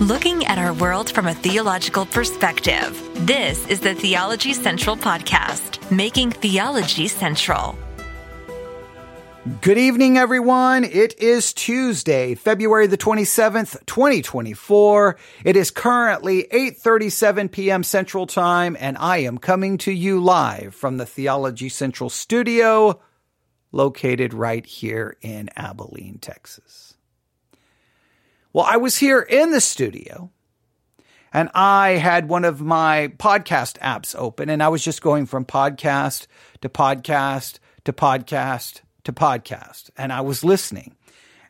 looking at our world from a theological perspective. This is the Theology Central Podcast, making theology central. Good evening, everyone. It is Tuesday, February the 27th, 2024. It is currently 8.37 p.m. Central Time, and I am coming to you live from the Theology Central studio located right here in Abilene, Texas. Well, I was here in the studio and I had one of my podcast apps open and I was just going from podcast to podcast to podcast to podcast and I was listening.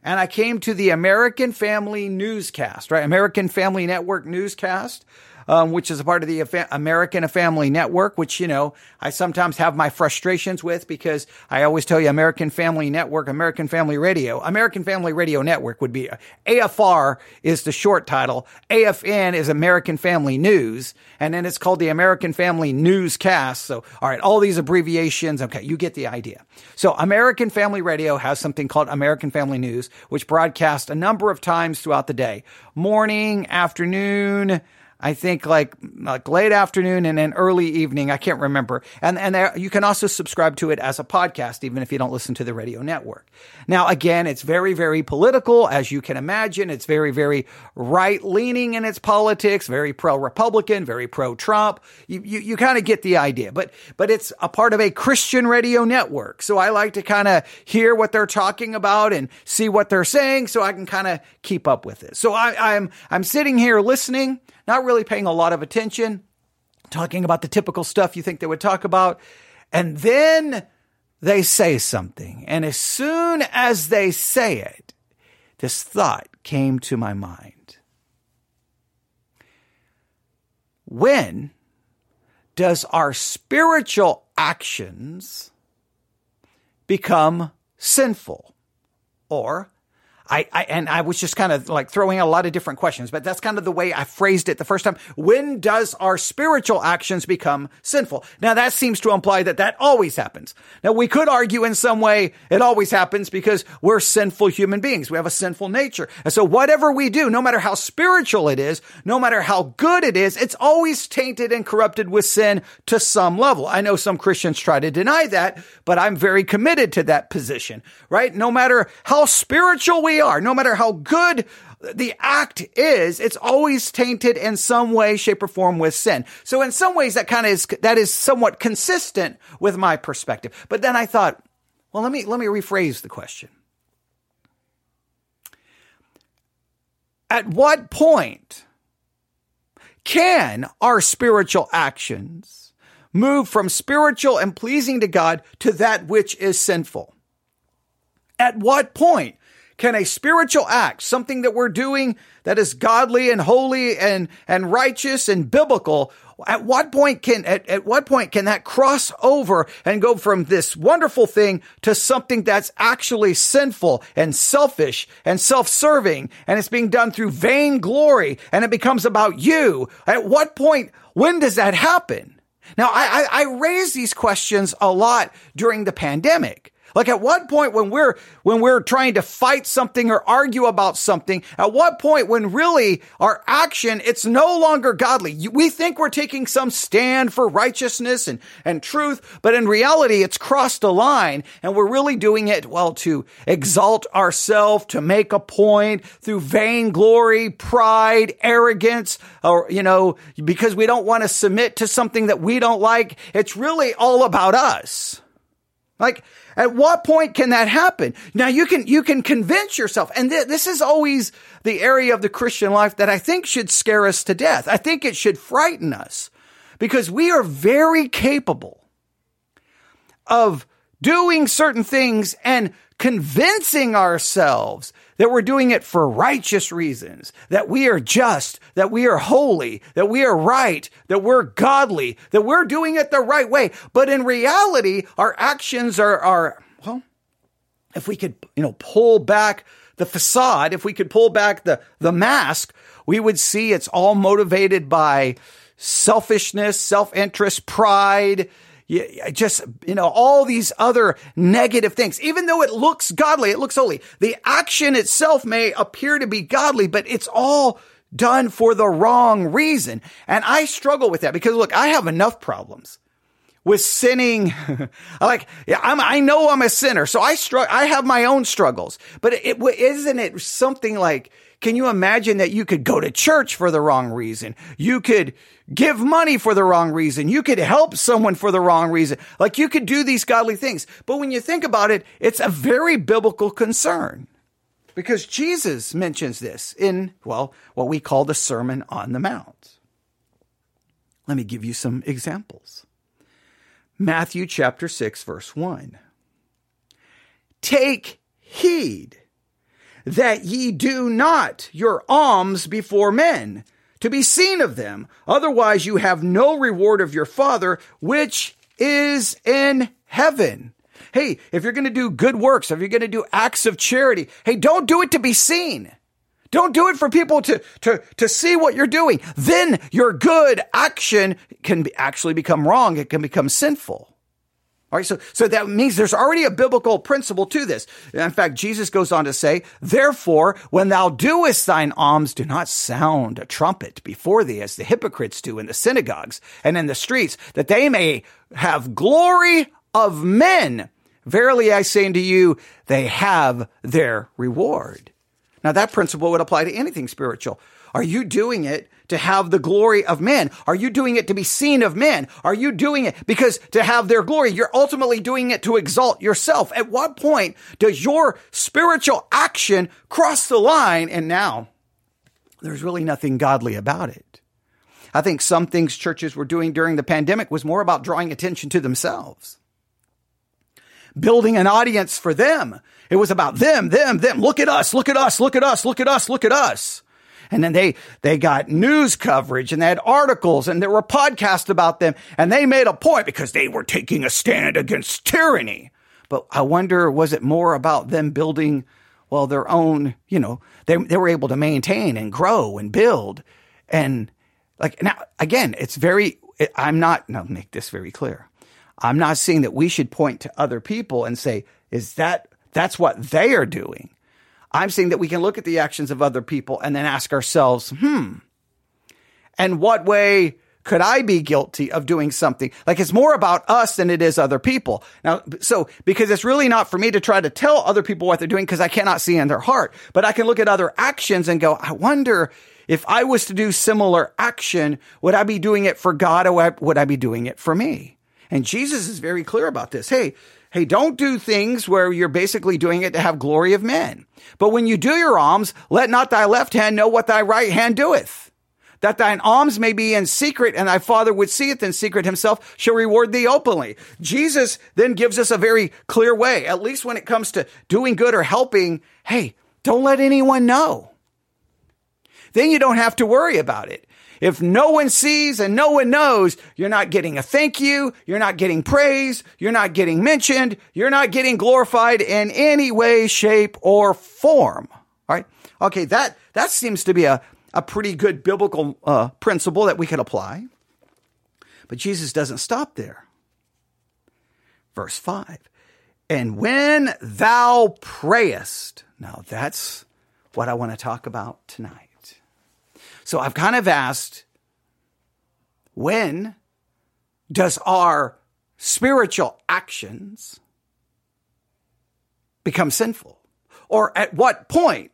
And I came to the American Family Newscast, right? American Family Network Newscast um, which is a part of the American Family Network, which, you know, I sometimes have my frustrations with because I always tell you American Family Network, American Family Radio, American Family Radio Network would be AFR is the short title. AFN is American Family News. And then it's called the American Family Newscast. So, all right, all these abbreviations. Okay. You get the idea. So American Family Radio has something called American Family News, which broadcasts a number of times throughout the day. Morning, afternoon, I think like like late afternoon and then early evening. I can't remember. And and there, you can also subscribe to it as a podcast, even if you don't listen to the radio network. Now, again, it's very very political, as you can imagine. It's very very right leaning in its politics, very pro Republican, very pro Trump. You you, you kind of get the idea. But but it's a part of a Christian radio network, so I like to kind of hear what they're talking about and see what they're saying, so I can kind of keep up with it. So I, I'm I'm sitting here listening not really paying a lot of attention, talking about the typical stuff you think they would talk about. And then they say something. And as soon as they say it, this thought came to my mind. When does our spiritual actions become sinful? Or I, I, and I was just kind of like throwing a lot of different questions, but that's kind of the way I phrased it the first time. When does our spiritual actions become sinful? Now that seems to imply that that always happens. Now we could argue in some way it always happens because we're sinful human beings. We have a sinful nature. And so whatever we do, no matter how spiritual it is, no matter how good it is, it's always tainted and corrupted with sin to some level. I know some Christians try to deny that, but I'm very committed to that position, right? No matter how spiritual we are, no matter how good the act is, it's always tainted in some way, shape, or form with sin. So in some ways that kind of is, that is somewhat consistent with my perspective. But then I thought, well, let me, let me rephrase the question. At what point can our spiritual actions move from spiritual and pleasing to God to that which is sinful? At what point can a spiritual act, something that we're doing that is godly and holy and, and righteous and biblical, at what point can, at, at what point can that cross over and go from this wonderful thing to something that's actually sinful and selfish and self-serving and it's being done through vain glory and it becomes about you? At what point, when does that happen? Now, I, I, I raise these questions a lot during the pandemic. Like at what point when we're, when we're trying to fight something or argue about something, at what point when really our action, it's no longer godly. We think we're taking some stand for righteousness and, and truth, but in reality, it's crossed a line and we're really doing it, well, to exalt ourselves, to make a point through vainglory, pride, arrogance, or, you know, because we don't want to submit to something that we don't like. It's really all about us. Like, at what point can that happen? Now you can, you can convince yourself. And th- this is always the area of the Christian life that I think should scare us to death. I think it should frighten us because we are very capable of doing certain things and convincing ourselves that we're doing it for righteous reasons, that we are just, that we are holy, that we are right, that we're godly, that we're doing it the right way. But in reality, our actions are, are, well, if we could, you know, pull back the facade, if we could pull back the, the mask, we would see it's all motivated by selfishness, self-interest, pride, just, you know, all these other negative things. Even though it looks godly, it looks holy. The action itself may appear to be godly, but it's all done for the wrong reason. And I struggle with that because look, I have enough problems with sinning. like, yeah, I'm, I know I'm a sinner. So I struggle, I have my own struggles, but it, it isn't it something like, can you imagine that you could go to church for the wrong reason? You could give money for the wrong reason. You could help someone for the wrong reason. Like you could do these godly things. But when you think about it, it's a very biblical concern because Jesus mentions this in, well, what we call the Sermon on the Mount. Let me give you some examples. Matthew chapter 6, verse 1. Take heed that ye do not your alms before men to be seen of them. Otherwise, you have no reward of your Father, which is in heaven. Hey, if you're going to do good works, if you're going to do acts of charity, hey, don't do it to be seen. Don't do it for people to, to, to see what you're doing. Then your good action can be, actually become wrong. It can become sinful. All right. So, so that means there's already a biblical principle to this. In fact, Jesus goes on to say, therefore, when thou doest thine alms, do not sound a trumpet before thee as the hypocrites do in the synagogues and in the streets, that they may have glory of men. Verily I say unto you, they have their reward. Now that principle would apply to anything spiritual. Are you doing it to have the glory of men? Are you doing it to be seen of men? Are you doing it because to have their glory? You're ultimately doing it to exalt yourself. At what point does your spiritual action cross the line and now there's really nothing godly about it? I think some things churches were doing during the pandemic was more about drawing attention to themselves building an audience for them. It was about them, them, them. Look at us, look at us, look at us, look at us, look at us. And then they, they got news coverage and they had articles and there were podcasts about them and they made a point because they were taking a stand against tyranny. But I wonder, was it more about them building, well, their own, you know, they, they were able to maintain and grow and build. And like, now, again, it's very, I'm not, now make this very clear. I'm not saying that we should point to other people and say, is that, that's what they are doing. I'm saying that we can look at the actions of other people and then ask ourselves, hmm, and what way could I be guilty of doing something? Like it's more about us than it is other people. Now, so because it's really not for me to try to tell other people what they're doing because I cannot see in their heart, but I can look at other actions and go, I wonder if I was to do similar action, would I be doing it for God or would I be doing it for me? And Jesus is very clear about this. Hey, hey, don't do things where you're basically doing it to have glory of men. But when you do your alms, let not thy left hand know what thy right hand doeth. That thine alms may be in secret, and thy father would see it in secret himself shall reward thee openly. Jesus then gives us a very clear way, at least when it comes to doing good or helping. Hey, don't let anyone know. Then you don't have to worry about it. If no one sees and no one knows, you're not getting a thank you. You're not getting praise. You're not getting mentioned. You're not getting glorified in any way, shape, or form. All right. Okay. That, that seems to be a, a pretty good biblical uh, principle that we could apply. But Jesus doesn't stop there. Verse 5 And when thou prayest, now that's what I want to talk about tonight. So I've kind of asked when does our spiritual actions become sinful? Or at what point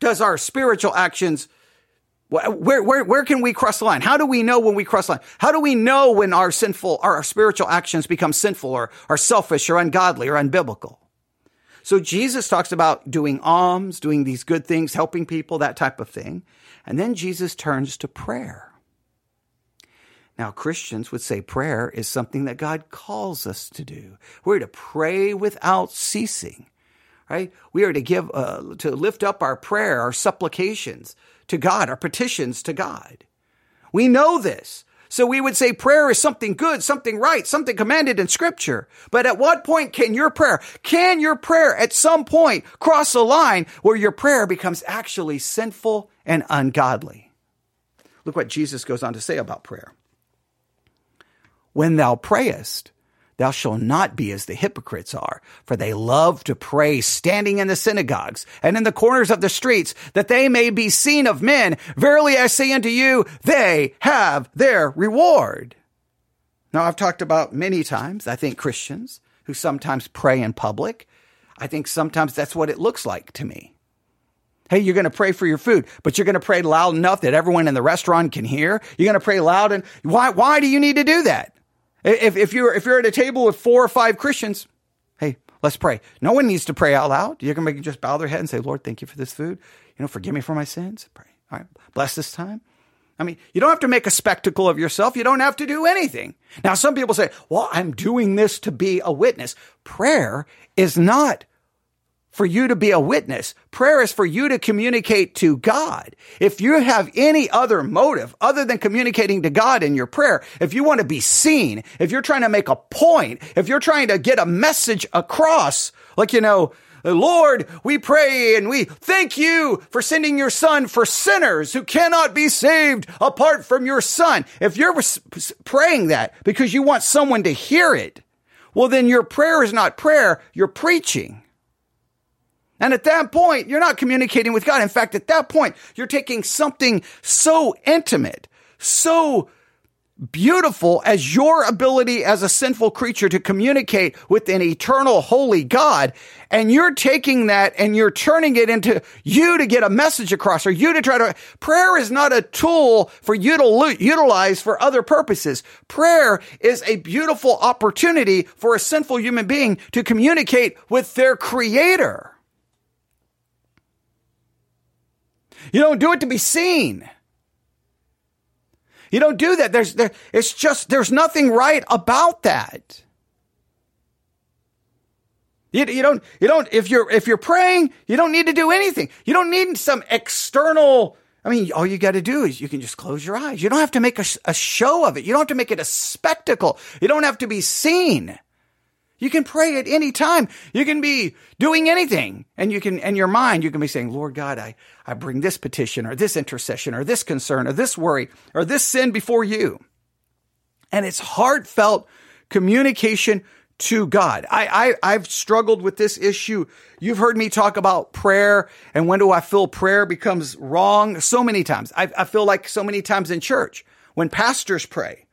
does our spiritual actions where, where, where can we cross the line? How do we know when we cross the line? How do we know when our sinful, our spiritual actions become sinful or are selfish or ungodly or unbiblical? So Jesus talks about doing alms, doing these good things, helping people, that type of thing. And then Jesus turns to prayer. Now, Christians would say prayer is something that God calls us to do. We're to pray without ceasing, right? We are to give, uh, to lift up our prayer, our supplications to God, our petitions to God. We know this. So we would say prayer is something good, something right, something commanded in scripture. But at what point can your prayer, can your prayer at some point cross a line where your prayer becomes actually sinful and ungodly? Look what Jesus goes on to say about prayer. When thou prayest, Thou shalt not be as the hypocrites are, for they love to pray standing in the synagogues and in the corners of the streets, that they may be seen of men. Verily I say unto you, they have their reward. Now I've talked about many times, I think Christians who sometimes pray in public. I think sometimes that's what it looks like to me. Hey, you're going to pray for your food, but you're going to pray loud enough that everyone in the restaurant can hear. You're going to pray loud and why, why do you need to do that? If, if you're, if you're at a table with four or five Christians, hey, let's pray. No one needs to pray out loud. You can just bow their head and say, Lord, thank you for this food. You know, forgive me for my sins. Pray. All right. Bless this time. I mean, you don't have to make a spectacle of yourself. You don't have to do anything. Now, some people say, well, I'm doing this to be a witness. Prayer is not for you to be a witness. Prayer is for you to communicate to God. If you have any other motive other than communicating to God in your prayer, if you want to be seen, if you're trying to make a point, if you're trying to get a message across, like, you know, Lord, we pray and we thank you for sending your son for sinners who cannot be saved apart from your son. If you're praying that because you want someone to hear it, well, then your prayer is not prayer, you're preaching. And at that point, you're not communicating with God. In fact, at that point, you're taking something so intimate, so beautiful as your ability as a sinful creature to communicate with an eternal holy God. And you're taking that and you're turning it into you to get a message across or you to try to, prayer is not a tool for you to utilize for other purposes. Prayer is a beautiful opportunity for a sinful human being to communicate with their creator. You don't do it to be seen. You don't do that. There's, there, it's just, there's nothing right about that. You, you don't, you don't, if you're, if you're praying, you don't need to do anything. You don't need some external, I mean, all you got to do is you can just close your eyes. You don't have to make a, a show of it. You don't have to make it a spectacle. You don't have to be seen. You can pray at any time. You can be doing anything and you can, in your mind, you can be saying, Lord God, I, I bring this petition or this intercession or this concern or this worry or this sin before you. And it's heartfelt communication to God. I, I, I've struggled with this issue. You've heard me talk about prayer and when do I feel prayer becomes wrong so many times. I, I feel like so many times in church when pastors pray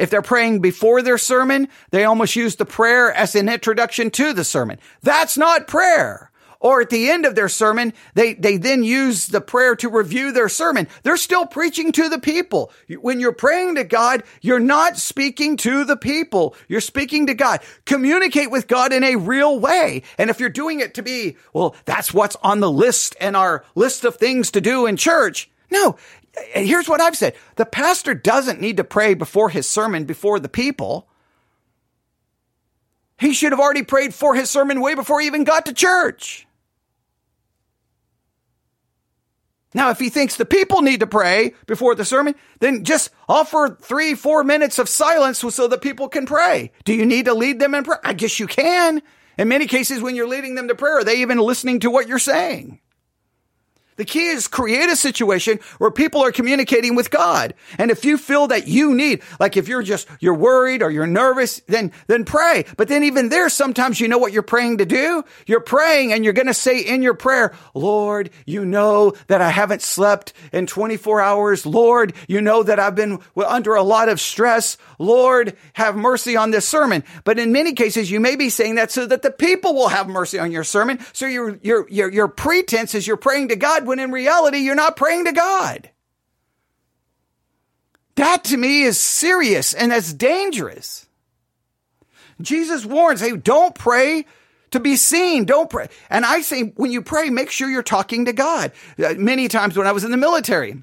if they're praying before their sermon, they almost use the prayer as an introduction to the sermon. That's not prayer. Or at the end of their sermon, they, they then use the prayer to review their sermon. They're still preaching to the people. When you're praying to God, you're not speaking to the people. You're speaking to God. Communicate with God in a real way. And if you're doing it to be, well, that's what's on the list and our list of things to do in church. No, and here's what I've said. The pastor doesn't need to pray before his sermon before the people. He should have already prayed for his sermon way before he even got to church. Now, if he thinks the people need to pray before the sermon, then just offer three, four minutes of silence so that people can pray. Do you need to lead them in prayer? I guess you can. In many cases, when you're leading them to prayer, are they even listening to what you're saying? The key is create a situation where people are communicating with God. And if you feel that you need, like if you're just, you're worried or you're nervous, then, then pray. But then even there, sometimes you know what you're praying to do? You're praying and you're going to say in your prayer, Lord, you know that I haven't slept in 24 hours. Lord, you know that I've been under a lot of stress. Lord, have mercy on this sermon. But in many cases, you may be saying that so that the people will have mercy on your sermon. So your, your, your, your pretense is you're praying to God when in reality you're not praying to God. That to me is serious and that's dangerous. Jesus warns, hey, don't pray to be seen. Don't pray. And I say, when you pray, make sure you're talking to God. Uh, many times when I was in the military,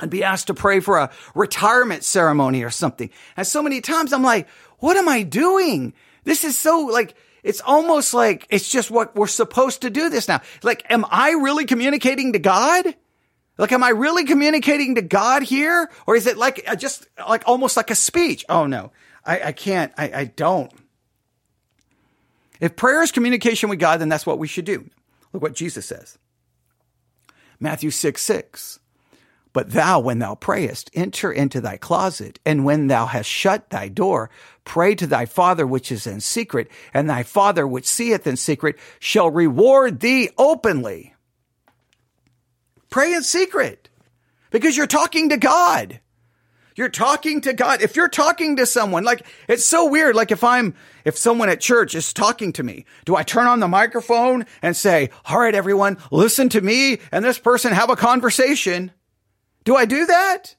I'd be asked to pray for a retirement ceremony or something. And so many times I'm like, what am I doing? This is so like, it's almost like it's just what we're supposed to do this now. Like, am I really communicating to God? Like, am I really communicating to God here? Or is it like uh, just like almost like a speech? Oh no, I, I can't. I, I don't. If prayer is communication with God, then that's what we should do. Look what Jesus says. Matthew 6 6. But thou, when thou prayest, enter into thy closet, and when thou hast shut thy door, pray to thy father which is in secret, and thy father which seeth in secret shall reward thee openly. Pray in secret because you're talking to God. You're talking to God. If you're talking to someone, like, it's so weird. Like, if I'm, if someone at church is talking to me, do I turn on the microphone and say, all right, everyone, listen to me and this person have a conversation? Do I do that?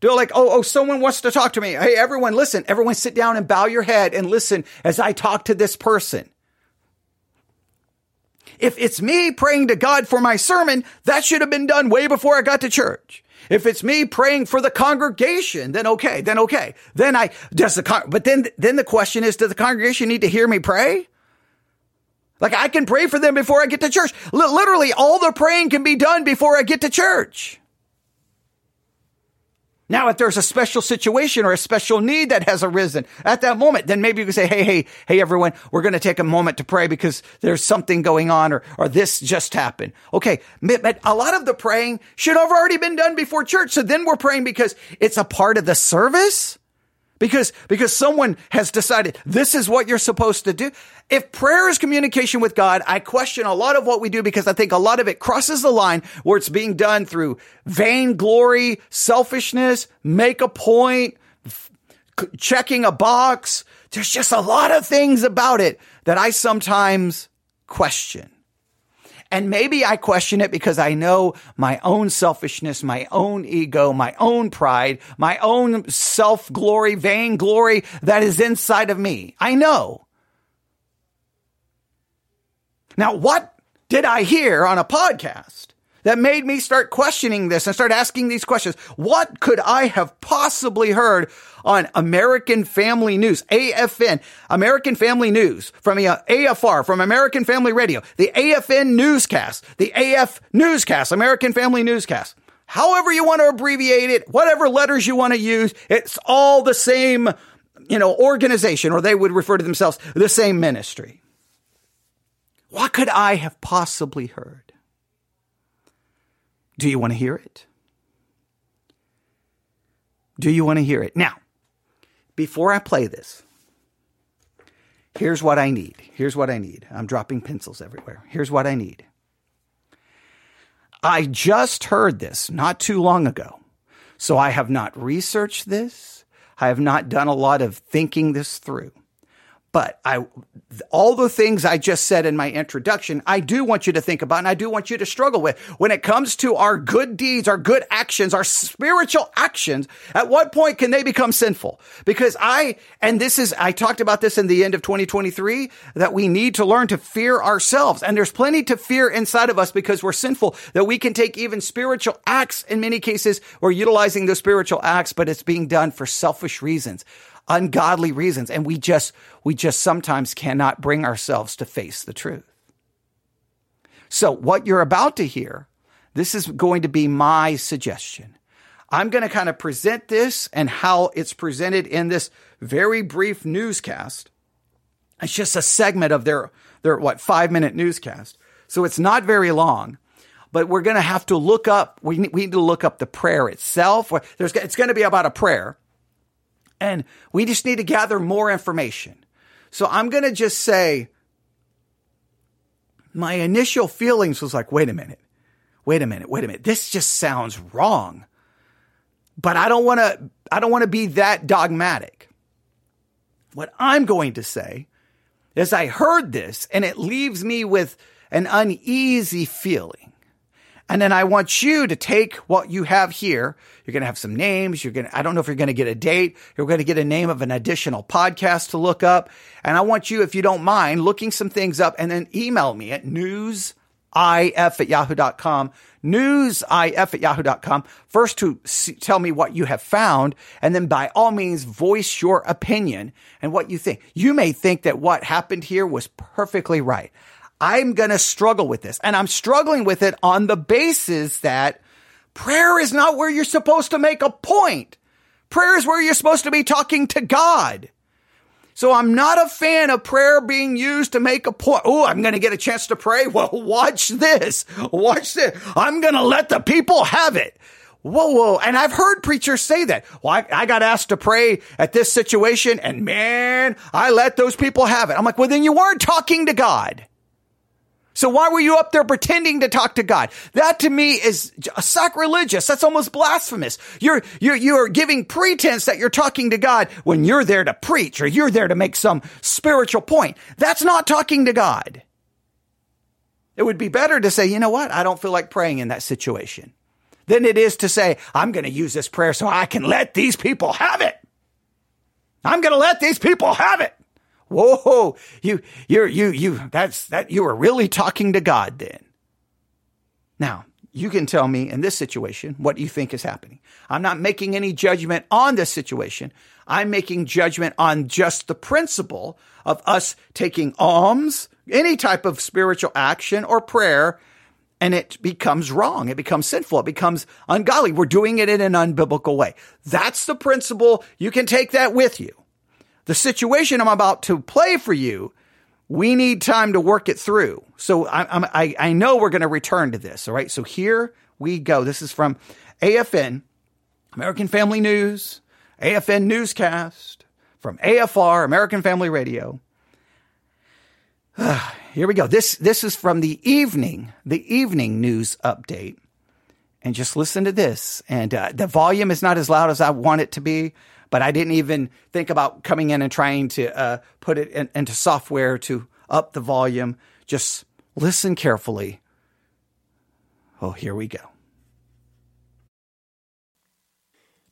Do I like, oh, oh, someone wants to talk to me. Hey, everyone, listen. Everyone sit down and bow your head and listen as I talk to this person. If it's me praying to God for my sermon, that should have been done way before I got to church. If it's me praying for the congregation, then okay, then okay. Then I, does the, con- but then, then the question is, does the congregation need to hear me pray? Like I can pray for them before I get to church. L- literally all the praying can be done before I get to church. Now, if there's a special situation or a special need that has arisen at that moment, then maybe you can say, Hey, hey, hey, everyone, we're going to take a moment to pray because there's something going on or, or this just happened. Okay. But a lot of the praying should have already been done before church. So then we're praying because it's a part of the service. Because, because someone has decided this is what you're supposed to do. If prayer is communication with God, I question a lot of what we do because I think a lot of it crosses the line where it's being done through vainglory, selfishness, make a point, checking a box. There's just a lot of things about it that I sometimes question. And maybe I question it because I know my own selfishness, my own ego, my own pride, my own self glory, vain glory that is inside of me. I know. Now, what did I hear on a podcast that made me start questioning this and start asking these questions? What could I have possibly heard on American Family News, AFN, American Family News from AFR, from American Family Radio, the AFN newscast, the AF newscast, American Family Newscast. However you want to abbreviate it, whatever letters you want to use, it's all the same, you know, organization, or they would refer to themselves the same ministry. What could I have possibly heard? Do you want to hear it? Do you want to hear it? Now, before I play this, here's what I need. Here's what I need. I'm dropping pencils everywhere. Here's what I need. I just heard this not too long ago. So I have not researched this. I have not done a lot of thinking this through. But I, all the things I just said in my introduction, I do want you to think about and I do want you to struggle with. When it comes to our good deeds, our good actions, our spiritual actions, at what point can they become sinful? Because I, and this is, I talked about this in the end of 2023, that we need to learn to fear ourselves. And there's plenty to fear inside of us because we're sinful, that we can take even spiritual acts in many cases. We're utilizing those spiritual acts, but it's being done for selfish reasons ungodly reasons. And we just, we just sometimes cannot bring ourselves to face the truth. So what you're about to hear, this is going to be my suggestion. I'm going to kind of present this and how it's presented in this very brief newscast. It's just a segment of their, their what, five minute newscast. So it's not very long but we're going to have to look up, we need, we need to look up the prayer itself. There's, it's going to be about a prayer. And we just need to gather more information. So I'm going to just say my initial feelings was like, wait a minute, wait a minute, wait a minute. This just sounds wrong. But I don't want to, I don't want to be that dogmatic. What I'm going to say is I heard this and it leaves me with an uneasy feeling. And then I want you to take what you have here. You're going to have some names. You're going to, I don't know if you're going to get a date. You're going to get a name of an additional podcast to look up. And I want you, if you don't mind, looking some things up and then email me at newsif at yahoo.com, newsif at yahoo.com. First to tell me what you have found. And then by all means, voice your opinion and what you think. You may think that what happened here was perfectly right. I'm going to struggle with this. And I'm struggling with it on the basis that prayer is not where you're supposed to make a point. Prayer is where you're supposed to be talking to God. So I'm not a fan of prayer being used to make a point. Oh, I'm going to get a chance to pray. Well, watch this. Watch this. I'm going to let the people have it. Whoa, whoa. And I've heard preachers say that. Well, I, I, got asked to pray at this situation and man, I let those people have it. I'm like, well, then you weren't talking to God. So why were you up there pretending to talk to God? That to me is sacrilegious. That's almost blasphemous. You're, you're, you're giving pretense that you're talking to God when you're there to preach or you're there to make some spiritual point. That's not talking to God. It would be better to say, you know what? I don't feel like praying in that situation than it is to say, I'm going to use this prayer so I can let these people have it. I'm going to let these people have it. Whoa, you, you're, you, you, that's, that, you are really talking to God then. Now, you can tell me in this situation what you think is happening. I'm not making any judgment on this situation. I'm making judgment on just the principle of us taking alms, any type of spiritual action or prayer and it becomes wrong. It becomes sinful. It becomes ungodly. We're doing it in an unbiblical way. That's the principle. You can take that with you. The situation I'm about to play for you, we need time to work it through. So I, I, I know we're going to return to this. All right. So here we go. This is from AFN, American Family News, AFN Newscast, from AFR, American Family Radio. Here we go. This this is from the evening, the evening news update. And just listen to this. And uh, the volume is not as loud as I want it to be, but I didn't even think about coming in and trying to uh, put it in, into software to up the volume. Just listen carefully. Oh, here we go.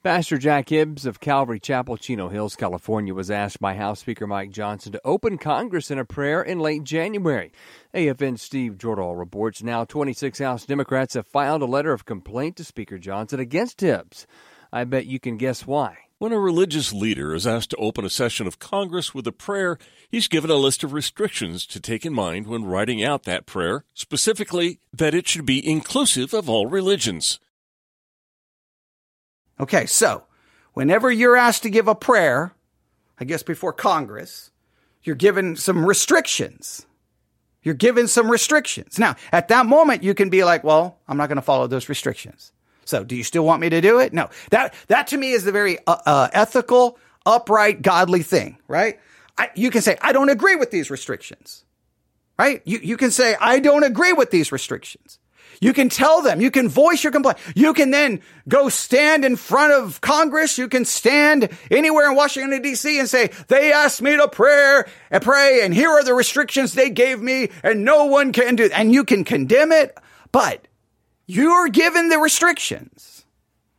Pastor Jack Hibbs of Calvary Chapel, Chino Hills, California, was asked by House Speaker Mike Johnson to open Congress in a prayer in late January. AFN Steve Jordahl reports now 26 House Democrats have filed a letter of complaint to Speaker Johnson against Hibbs. I bet you can guess why. When a religious leader is asked to open a session of Congress with a prayer, he's given a list of restrictions to take in mind when writing out that prayer, specifically that it should be inclusive of all religions. Okay, so whenever you're asked to give a prayer, I guess before Congress, you're given some restrictions. You're given some restrictions. Now, at that moment, you can be like, well, I'm not going to follow those restrictions. So do you still want me to do it? No, that, that to me is the very uh, uh, ethical, upright, godly thing, right? I, you can say, I don't agree with these restrictions, right? You, you can say, I don't agree with these restrictions. You can tell them, you can voice your complaint. You can then go stand in front of Congress. You can stand anywhere in Washington DC and say, they asked me to pray and pray and here are the restrictions they gave me and no one can do, and you can condemn it, but you're given the restrictions.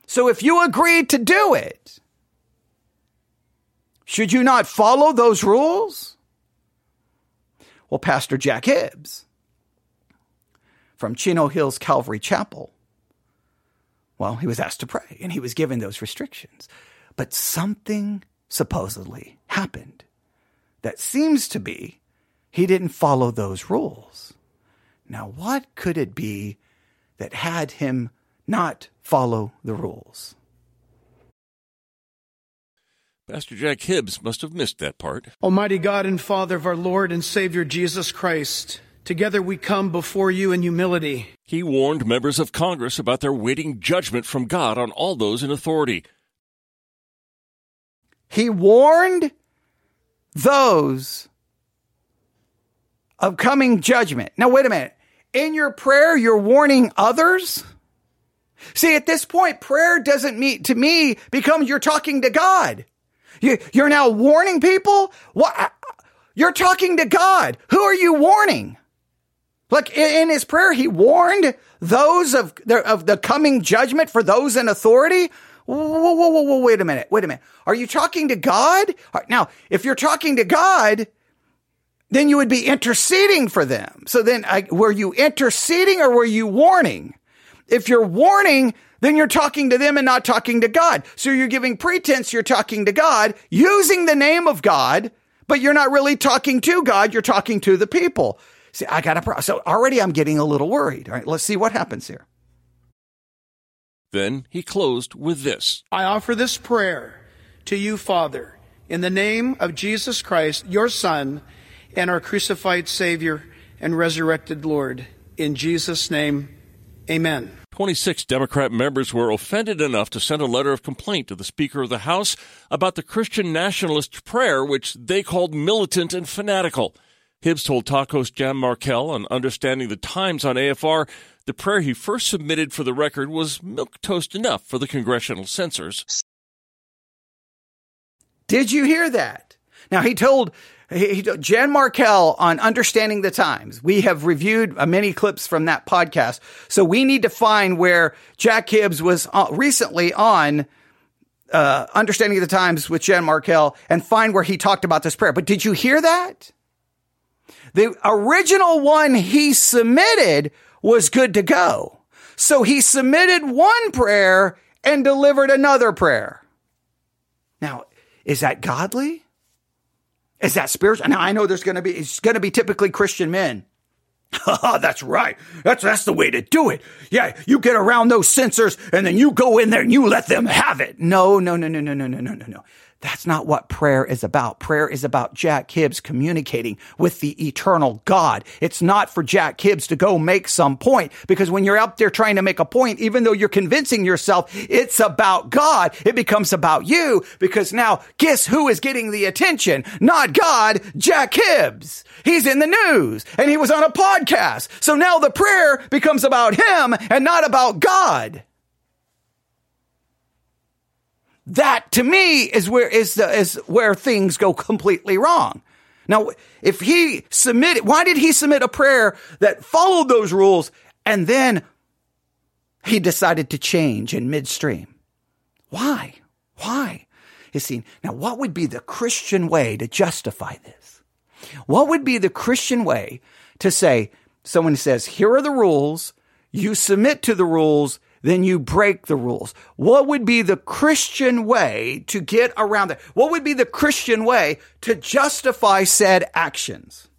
So if you agreed to do it, should you not follow those rules? Well, Pastor Jack Hibbs from Chino Hills Calvary Chapel. Well, he was asked to pray and he was given those restrictions. But something supposedly happened that seems to be he didn't follow those rules. Now, what could it be that had him not follow the rules? Pastor Jack Hibbs must have missed that part. Almighty God and Father of our Lord and Savior Jesus Christ, Together we come before you in humility. He warned members of Congress about their waiting judgment from God on all those in authority. He warned those of coming judgment. Now, wait a minute. In your prayer, you're warning others? See, at this point, prayer doesn't mean, to me, becomes you're talking to God. You, you're now warning people? What? Uh, you're talking to God. Who are you warning? Like in his prayer, he warned those of the, of the coming judgment for those in authority. Whoa, whoa, whoa, whoa, wait a minute. Wait a minute. Are you talking to God? Now, if you're talking to God, then you would be interceding for them. So then I, were you interceding or were you warning? If you're warning, then you're talking to them and not talking to God. So you're giving pretense you're talking to God using the name of God, but you're not really talking to God. You're talking to the people. See, I got a problem. So already I'm getting a little worried. All right, let's see what happens here. Then he closed with this I offer this prayer to you, Father, in the name of Jesus Christ, your Son, and our crucified Savior and resurrected Lord. In Jesus' name, amen. 26 Democrat members were offended enough to send a letter of complaint to the Speaker of the House about the Christian nationalist prayer, which they called militant and fanatical. Hibbs told talk host Jan Markell on Understanding the Times on AFR the prayer he first submitted for the record was milk toast enough for the congressional censors. Did you hear that? Now he told he, Jan Markell on Understanding the Times. We have reviewed uh, many clips from that podcast. So we need to find where Jack Hibbs was uh, recently on uh, Understanding the Times with Jan Markell and find where he talked about this prayer. But did you hear that? The original one he submitted was good to go. So he submitted one prayer and delivered another prayer. Now, is that godly? Is that spiritual? Now I know there's going to be it's going to be typically Christian men. that's right. That's that's the way to do it. Yeah, you get around those censors and then you go in there and you let them have it. No, no, no, no, no, no, no, no, no, no. That's not what prayer is about. Prayer is about Jack Hibbs communicating with the eternal God. It's not for Jack Hibbs to go make some point because when you're out there trying to make a point, even though you're convincing yourself it's about God, it becomes about you because now guess who is getting the attention? Not God, Jack Hibbs. He's in the news and he was on a podcast. So now the prayer becomes about him and not about God. That to me is where is the is where things go completely wrong. Now, if he submitted, why did he submit a prayer that followed those rules and then he decided to change in midstream? Why? Why? You see, now what would be the Christian way to justify this? What would be the Christian way to say, someone says, here are the rules, you submit to the rules, then you break the rules. What would be the Christian way to get around that? What would be the Christian way to justify said actions?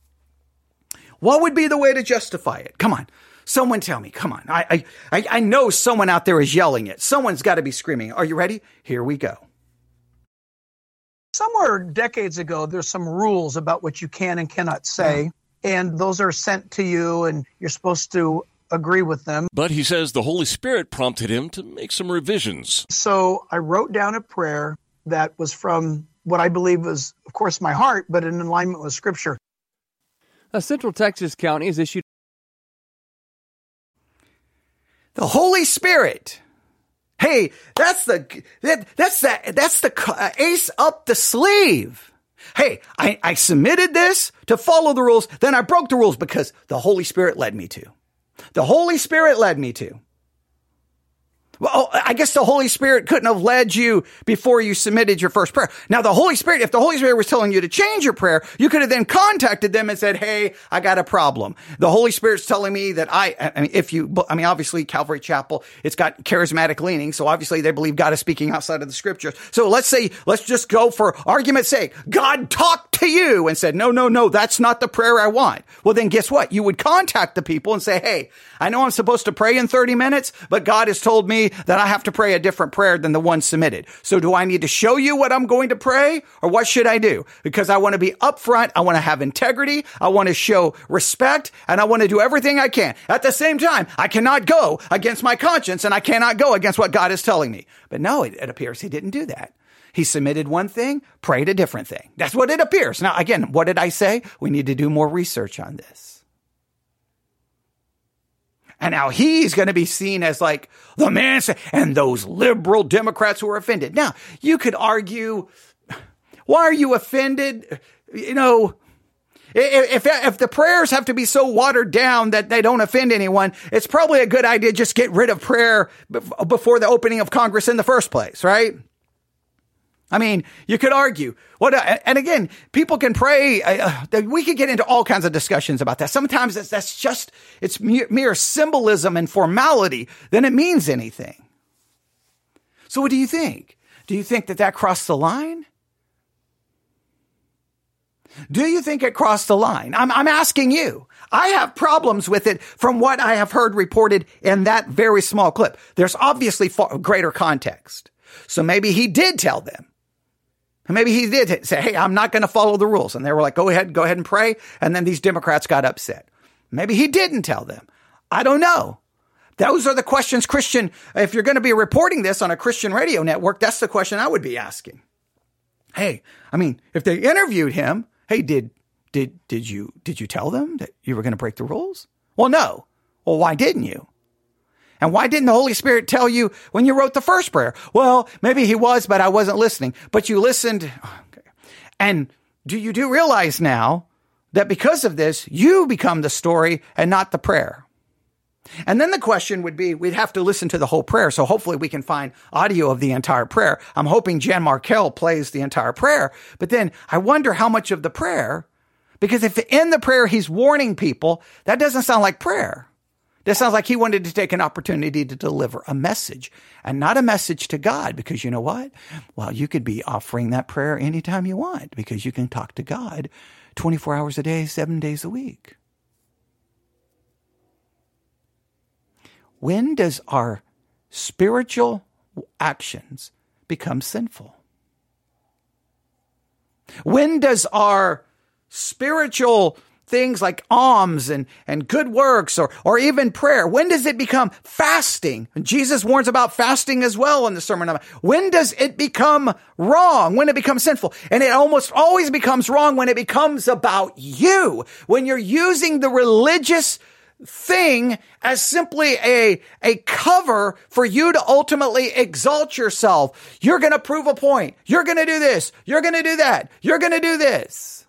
What would be the way to justify it? Come on. Someone tell me. Come on. I, I, I know someone out there is yelling it. Someone's got to be screaming. Are you ready? Here we go. Somewhere decades ago, there's some rules about what you can and cannot say. And those are sent to you, and you're supposed to agree with them. But he says the Holy Spirit prompted him to make some revisions. So I wrote down a prayer that was from what I believe was, of course, my heart, but in alignment with Scripture. A Central Texas county has issued the Holy Spirit. Hey, that's the that, that's that that's the uh, ace up the sleeve. Hey, I, I submitted this to follow the rules, then I broke the rules because the Holy Spirit led me to. The Holy Spirit led me to. Well, oh, I guess the Holy Spirit couldn't have led you before you submitted your first prayer. Now, the Holy Spirit, if the Holy Spirit was telling you to change your prayer, you could have then contacted them and said, Hey, I got a problem. The Holy Spirit's telling me that I, I mean, if you, I mean, obviously Calvary Chapel, it's got charismatic leaning. So obviously they believe God is speaking outside of the scriptures. So let's say, let's just go for argument's sake. God talked to you and said, no, no, no, that's not the prayer I want. Well, then guess what? You would contact the people and say, Hey, I know I'm supposed to pray in 30 minutes, but God has told me that I have to pray a different prayer than the one submitted. So do I need to show you what I'm going to pray or what should I do? Because I want to be upfront. I want to have integrity. I want to show respect and I want to do everything I can. At the same time, I cannot go against my conscience and I cannot go against what God is telling me. But no, it, it appears he didn't do that. He submitted one thing, prayed a different thing. That's what it appears. Now, again, what did I say? We need to do more research on this. And now he's going to be seen as like the man and those liberal Democrats who are offended. Now, you could argue, why are you offended? You know, if, if the prayers have to be so watered down that they don't offend anyone, it's probably a good idea just get rid of prayer before the opening of Congress in the first place, right? I mean, you could argue what, uh, and again, people can pray. Uh, uh, we could get into all kinds of discussions about that. Sometimes that's just it's mere, symbolism and formality than it means anything. So, what do you think? Do you think that that crossed the line? Do you think it crossed the line? I'm, I'm asking you. I have problems with it from what I have heard reported in that very small clip. There's obviously far, greater context. So maybe he did tell them. Maybe he did say, Hey, I'm not going to follow the rules. And they were like, go ahead, go ahead and pray. And then these Democrats got upset. Maybe he didn't tell them. I don't know. Those are the questions Christian, if you're going to be reporting this on a Christian radio network, that's the question I would be asking. Hey, I mean, if they interviewed him, hey, did, did, did you, did you tell them that you were going to break the rules? Well, no. Well, why didn't you? And why didn't the Holy Spirit tell you when you wrote the first prayer? Well, maybe he was, but I wasn't listening. But you listened. Oh, okay. And do you do realize now that because of this, you become the story and not the prayer? And then the question would be, we'd have to listen to the whole prayer. So hopefully we can find audio of the entire prayer. I'm hoping Jan Markell plays the entire prayer. But then I wonder how much of the prayer, because if in the prayer he's warning people, that doesn't sound like prayer. That sounds like he wanted to take an opportunity to deliver a message and not a message to God because you know what? Well, you could be offering that prayer anytime you want because you can talk to God 24 hours a day, seven days a week. When does our spiritual actions become sinful? When does our spiritual things like alms and, and good works or, or even prayer? When does it become fasting? And Jesus warns about fasting as well in the Sermon on the Mount. When does it become wrong? When it becomes sinful? And it almost always becomes wrong when it becomes about you. When you're using the religious thing as simply a, a cover for you to ultimately exalt yourself. You're going to prove a point. You're going to do this. You're going to do that. You're going to do this.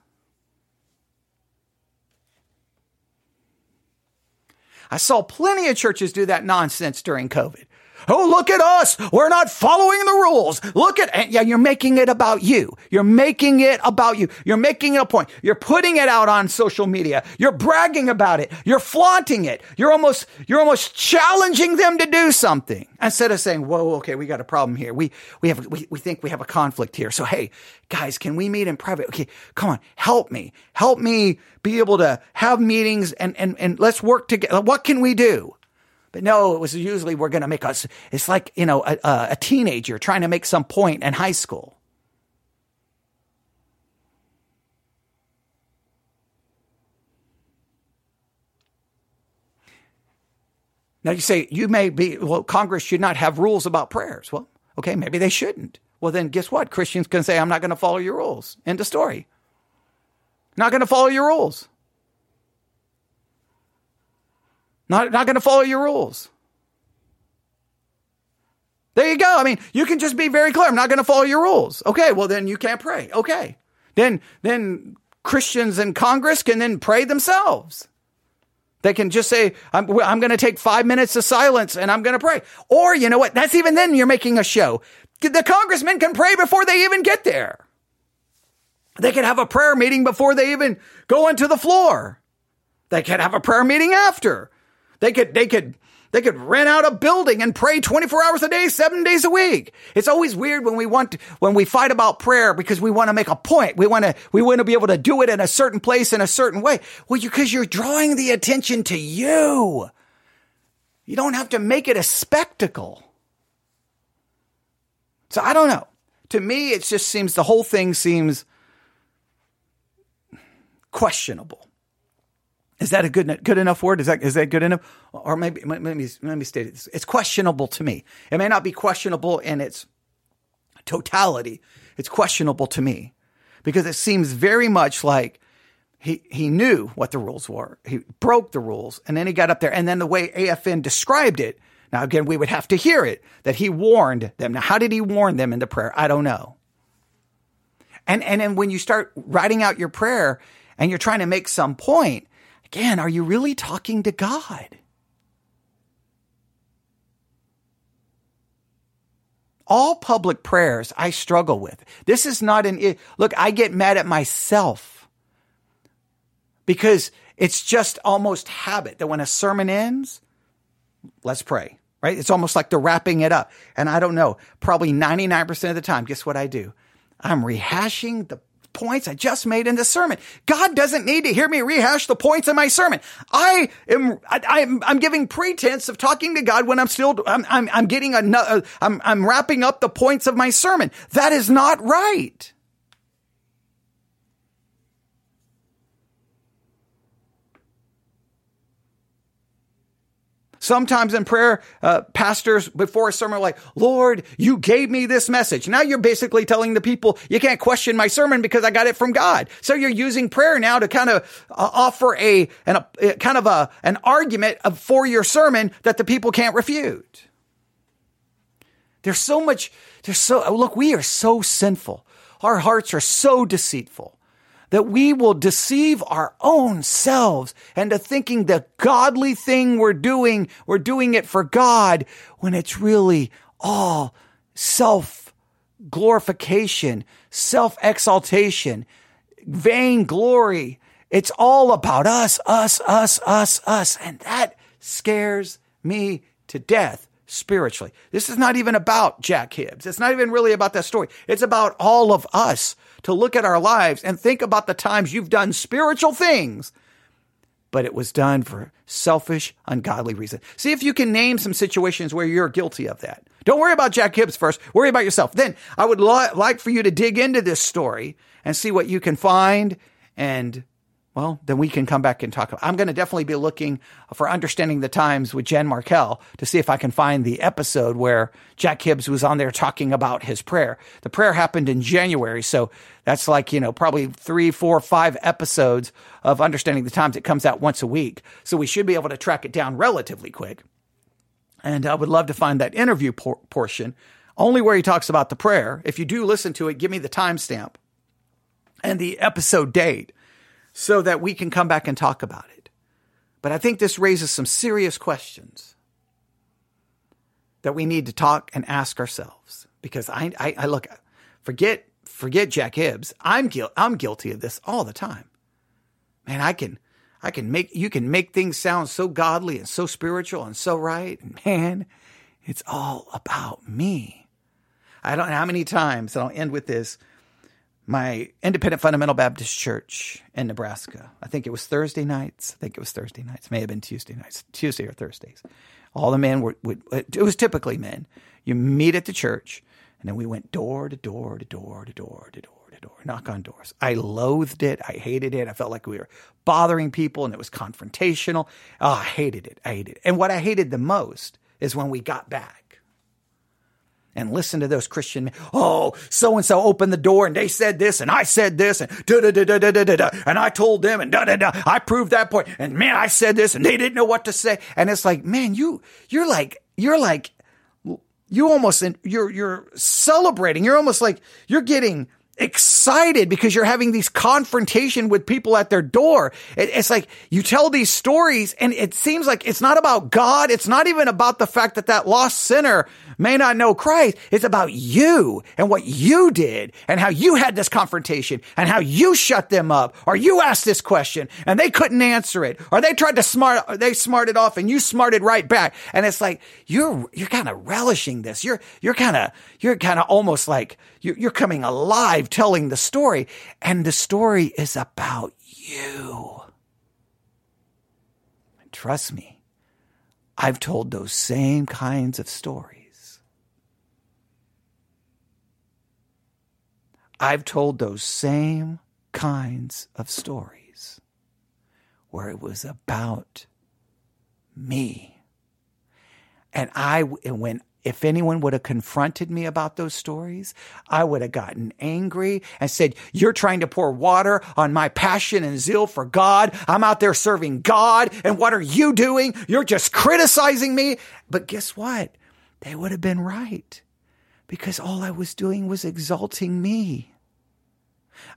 I saw plenty of churches do that nonsense during COVID. Oh, look at us. We're not following the rules. Look at, yeah, you're making it about you. You're making it about you. You're making it a point. You're putting it out on social media. You're bragging about it. You're flaunting it. You're almost, you're almost challenging them to do something instead of saying, whoa, okay, we got a problem here. We, we have, we, we think we have a conflict here. So, hey, guys, can we meet in private? Okay, come on, help me. Help me be able to have meetings and, and, and let's work together. What can we do? But no, it was usually we're going to make us, it's like, you know, a, a teenager trying to make some point in high school. Now you say you may be, well, Congress should not have rules about prayers. Well, okay, maybe they shouldn't. Well, then guess what? Christians can say, I'm not going to follow your rules. End of story. Not going to follow your rules. Not, not going to follow your rules. There you go. I mean, you can just be very clear. I'm not going to follow your rules. Okay. Well, then you can't pray. Okay. Then, then Christians in Congress can then pray themselves. They can just say, I'm, I'm going to take five minutes of silence and I'm going to pray. Or, you know what? That's even then you're making a show. The congressmen can pray before they even get there. They can have a prayer meeting before they even go into the floor. They can have a prayer meeting after. They could, they could, they could rent out a building and pray 24 hours a day, seven days a week. It's always weird when we want, when we fight about prayer because we want to make a point. We want to, we want to be able to do it in a certain place in a certain way. Well, you, cause you're drawing the attention to you. You don't have to make it a spectacle. So I don't know. To me, it just seems the whole thing seems questionable. Is that a good good enough word? Is that is that good enough? Or maybe let me let me state it. It's questionable to me. It may not be questionable in its totality. It's questionable to me because it seems very much like he he knew what the rules were. He broke the rules, and then he got up there, and then the way AFN described it. Now again, we would have to hear it that he warned them. Now, how did he warn them in the prayer? I don't know. And and then when you start writing out your prayer and you're trying to make some point Again, are you really talking to God? All public prayers I struggle with. This is not an, look, I get mad at myself because it's just almost habit that when a sermon ends, let's pray, right? It's almost like they're wrapping it up. And I don't know, probably 99% of the time, guess what I do? I'm rehashing the points I just made in the sermon. God doesn't need to hear me rehash the points in my sermon. I am, I, am I'm giving pretense of talking to God when I'm still, I'm, I'm, I'm getting another, uh, I'm, I'm wrapping up the points of my sermon. That is not right. Sometimes in prayer, uh, pastors before a sermon are like, Lord, you gave me this message. Now you're basically telling the people, you can't question my sermon because I got it from God. So you're using prayer now to kind of uh, offer a, an, a, kind of a, an argument of, for your sermon that the people can't refute. There's so much, there's so, look, we are so sinful. Our hearts are so deceitful that we will deceive our own selves into thinking the godly thing we're doing, we're doing it for God when it's really all self glorification, self exaltation, vain glory. It's all about us, us, us, us, us. And that scares me to death spiritually. This is not even about Jack Hibbs. It's not even really about that story. It's about all of us to look at our lives and think about the times you've done spiritual things, but it was done for selfish, ungodly reasons. See if you can name some situations where you're guilty of that. Don't worry about Jack Hibbs first. Worry about yourself. Then I would li- like for you to dig into this story and see what you can find and well, then we can come back and talk. I'm going to definitely be looking for understanding the times with Jan Markell to see if I can find the episode where Jack Hibbs was on there talking about his prayer. The prayer happened in January, so that's like you know probably three, four, five episodes of understanding the times. It comes out once a week, so we should be able to track it down relatively quick. And I would love to find that interview por- portion, only where he talks about the prayer. If you do listen to it, give me the timestamp and the episode date so that we can come back and talk about it. But I think this raises some serious questions that we need to talk and ask ourselves because I, I, I look, forget, forget Jack Hibbs. I'm guilty. I'm guilty of this all the time. Man, I can, I can make, you can make things sound so godly and so spiritual and so right. Man, it's all about me. I don't know how many times, and I'll end with this my independent fundamental Baptist church in Nebraska. I think it was Thursday nights. I think it was Thursday nights. May have been Tuesday nights, Tuesday or Thursdays. All the men were, would, it was typically men. You meet at the church, and then we went door to door to door to door to door to door, knock on doors. I loathed it. I hated it. I felt like we were bothering people, and it was confrontational. Oh, I hated it. I hated it. And what I hated the most is when we got back and listen to those Christian men. Oh, so and so opened the door and they said this and I said this and da da da da da da da and I told them and da da da. I proved that point and man, I said this and they didn't know what to say. And it's like, man, you you're like you're like you almost you're you're celebrating. You're almost like you're getting excited because you're having these confrontation with people at their door. It, it's like you tell these stories and it seems like it's not about God. It's not even about the fact that that lost sinner may not know Christ. It's about you and what you did and how you had this confrontation and how you shut them up or you asked this question and they couldn't answer it or they tried to smart, or they smarted off and you smarted right back. And it's like, you're, you're kind of relishing this. You're, you're kind of, you're kind of almost like you're, you're coming alive telling the story and the story is about you. Trust me. I've told those same kinds of stories I've told those same kinds of stories where it was about me. And I, when, if anyone would have confronted me about those stories, I would have gotten angry and said, you're trying to pour water on my passion and zeal for God. I'm out there serving God. And what are you doing? You're just criticizing me. But guess what? They would have been right because all I was doing was exalting me.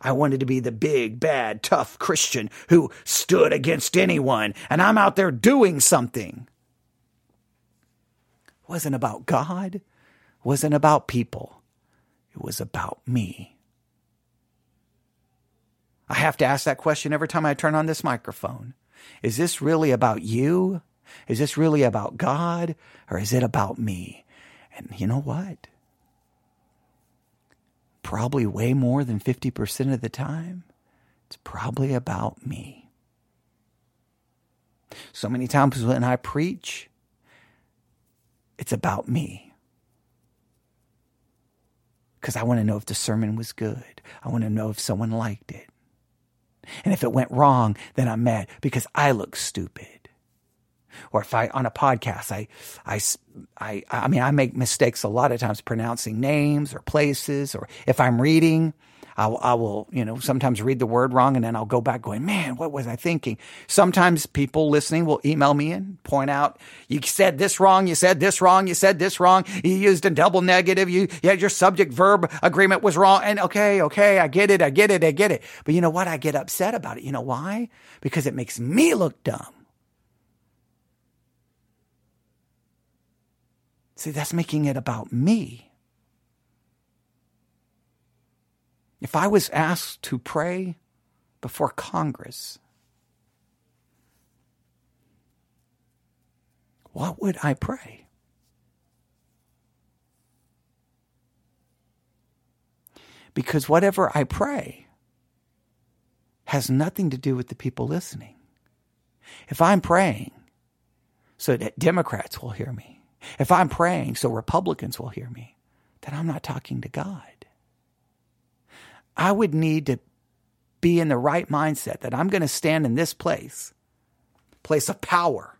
I wanted to be the big, bad, tough Christian who stood against anyone, and I'm out there doing something. It wasn't about God, it wasn't about people, it was about me. I have to ask that question every time I turn on this microphone. Is this really about you? Is this really about God? Or is it about me? And you know what? Probably way more than 50% of the time, it's probably about me. So many times when I preach, it's about me. Because I want to know if the sermon was good. I want to know if someone liked it. And if it went wrong, then I'm mad because I look stupid. Or if I on a podcast, I, I, I, I mean, I make mistakes a lot of times pronouncing names or places, or if I'm reading, I'll, I will, you know, sometimes read the word wrong and then I'll go back going, man, what was I thinking? Sometimes people listening will email me and point out, you said this wrong, you said this wrong, you said this wrong, you used a double negative, you, yeah, your subject verb agreement was wrong. And okay, okay, I get it, I get it, I get it. But you know what? I get upset about it. You know why? Because it makes me look dumb. See, that's making it about me. If I was asked to pray before Congress, what would I pray? Because whatever I pray has nothing to do with the people listening. If I'm praying so that Democrats will hear me, if I'm praying so Republicans will hear me, then I'm not talking to God. I would need to be in the right mindset that I'm going to stand in this place, place of power,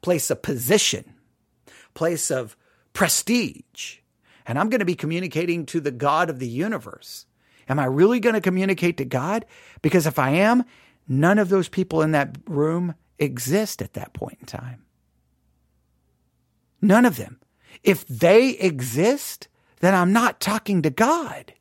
place of position, place of prestige, and I'm going to be communicating to the God of the universe. Am I really going to communicate to God? Because if I am, none of those people in that room exist at that point in time. None of them. If they exist, then I'm not talking to God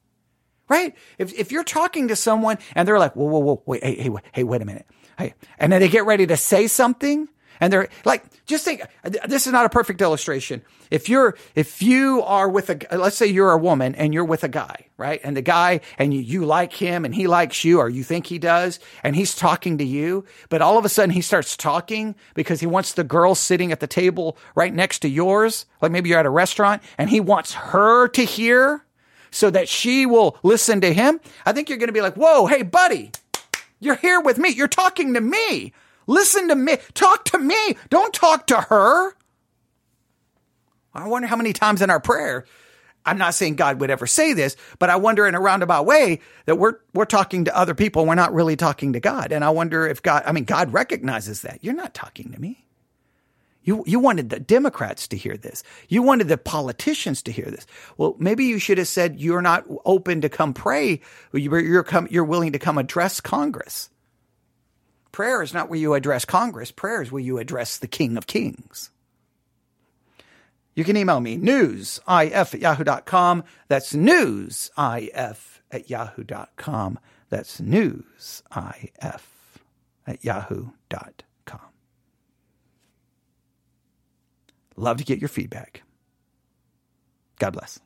right? If, if you're talking to someone and they're like, whoa, whoa, whoa, wait, hey, hey, hey, wait a minute. Hey, and then they get ready to say something and they're like, just think, this is not a perfect illustration. If you're, if you are with a, let's say you're a woman and you're with a guy, right? And the guy, and you, you like him and he likes you or you think he does, and he's talking to you, but all of a sudden he starts talking because he wants the girl sitting at the table right next to yours. Like maybe you're at a restaurant and he wants her to hear so that she will listen to him, I think you're going to be like, whoa, hey, buddy, you're here with me. You're talking to me. Listen to me. Talk to me. Don't talk to her. I wonder how many times in our prayer, I'm not saying God would ever say this, but I wonder in a roundabout way that we're, we're talking to other people. We're not really talking to God. And I wonder if God, I mean, God recognizes that. You're not talking to me. You, you wanted the Democrats to hear this. You wanted the politicians to hear this. Well, maybe you should have said you're not open to come pray. You're, you're, come, you're willing to come address Congress. Prayer is not where you address Congress. Prayer is where you address the King of Kings. You can email me, newsif at yahoo.com. That's newsif at yahoo.com. That's newsif at yahoo.com. Love to get your feedback. God bless.